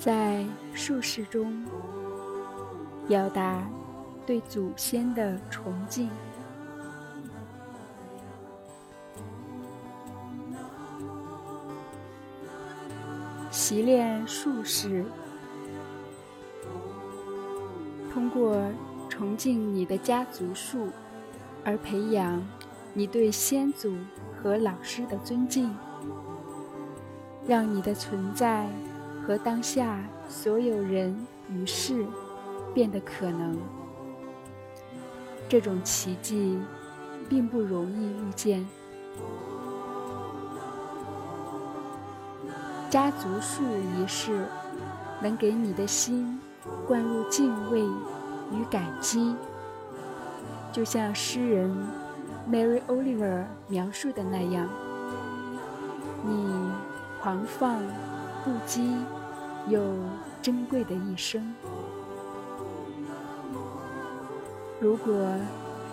在术士中表达对祖先的崇敬。习练术士，通过崇敬你的家族树，而培养你对先祖和老师的尊敬，让你的存在和当下所有人与事变得可能。这种奇迹并不容易遇见。家族树仪式能给你的心灌入敬畏与感激，就像诗人 Mary Oliver 描述的那样：“你狂放不羁又珍贵的一生。如果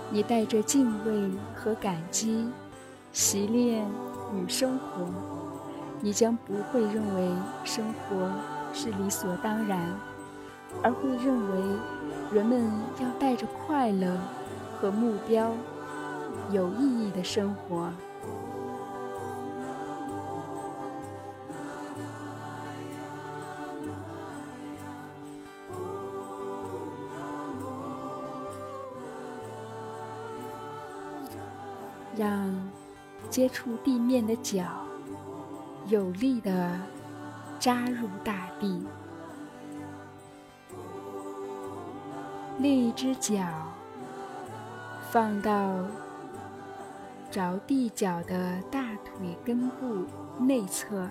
你带着敬畏和感激习练与生活。”你将不会认为生活是理所当然，而会认为人们要带着快乐和目标、有意义的生活。让接触地面的脚。有力的扎入大地，另一只脚放到着地脚的大腿根部内侧，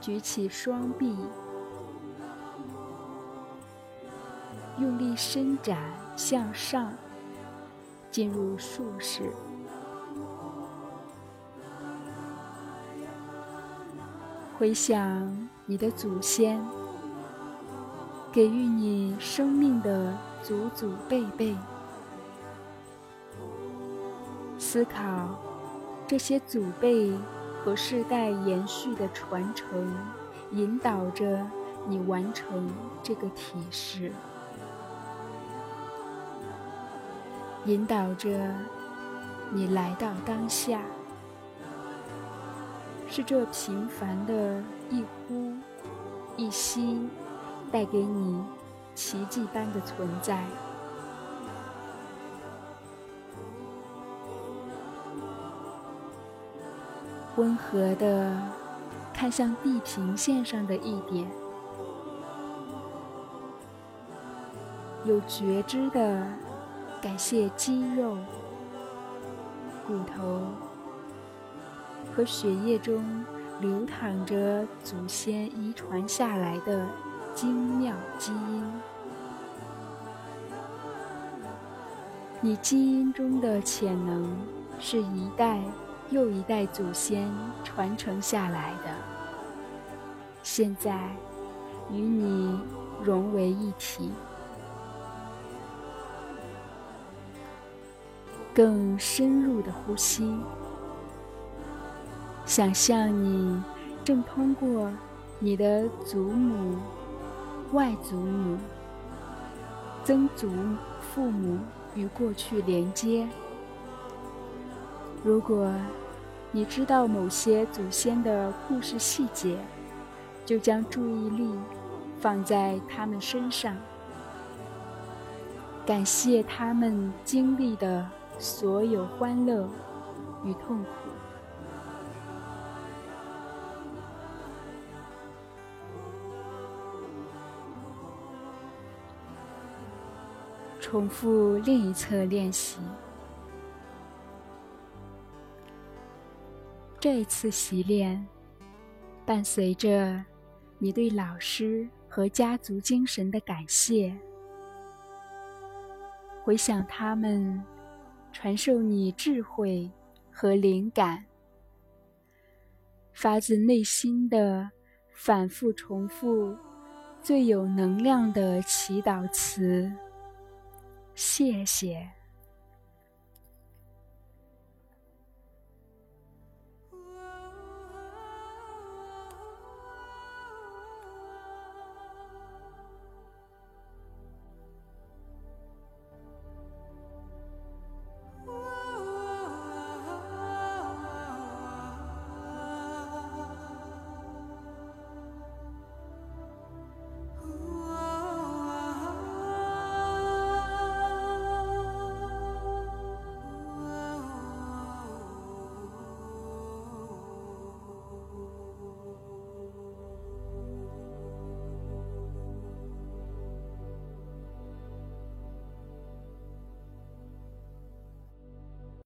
举起双臂，用力伸展向上，进入术式。回想你的祖先给予你生命的祖祖辈辈，思考这些祖辈和世代延续的传承，引导着你完成这个体式，引导着你来到当下。是这平凡的一呼一吸，带给你奇迹般的存在。温和的看向地平线上的一点，有觉知的感谢肌肉、骨头。和血液中流淌着祖先遗传下来的精妙基因，你基因中的潜能是一代又一代祖先传承下来的，现在与你融为一体，更深入的呼吸。想象你正通过你的祖母、外祖母、曾祖父母与过去连接。如果你知道某些祖先的故事细节，就将注意力放在他们身上，感谢他们经历的所有欢乐与痛苦。重复另一侧练习。这一次习练，伴随着你对老师和家族精神的感谢，回想他们传授你智慧和灵感，发自内心的反复重复最有能量的祈祷词。谢谢。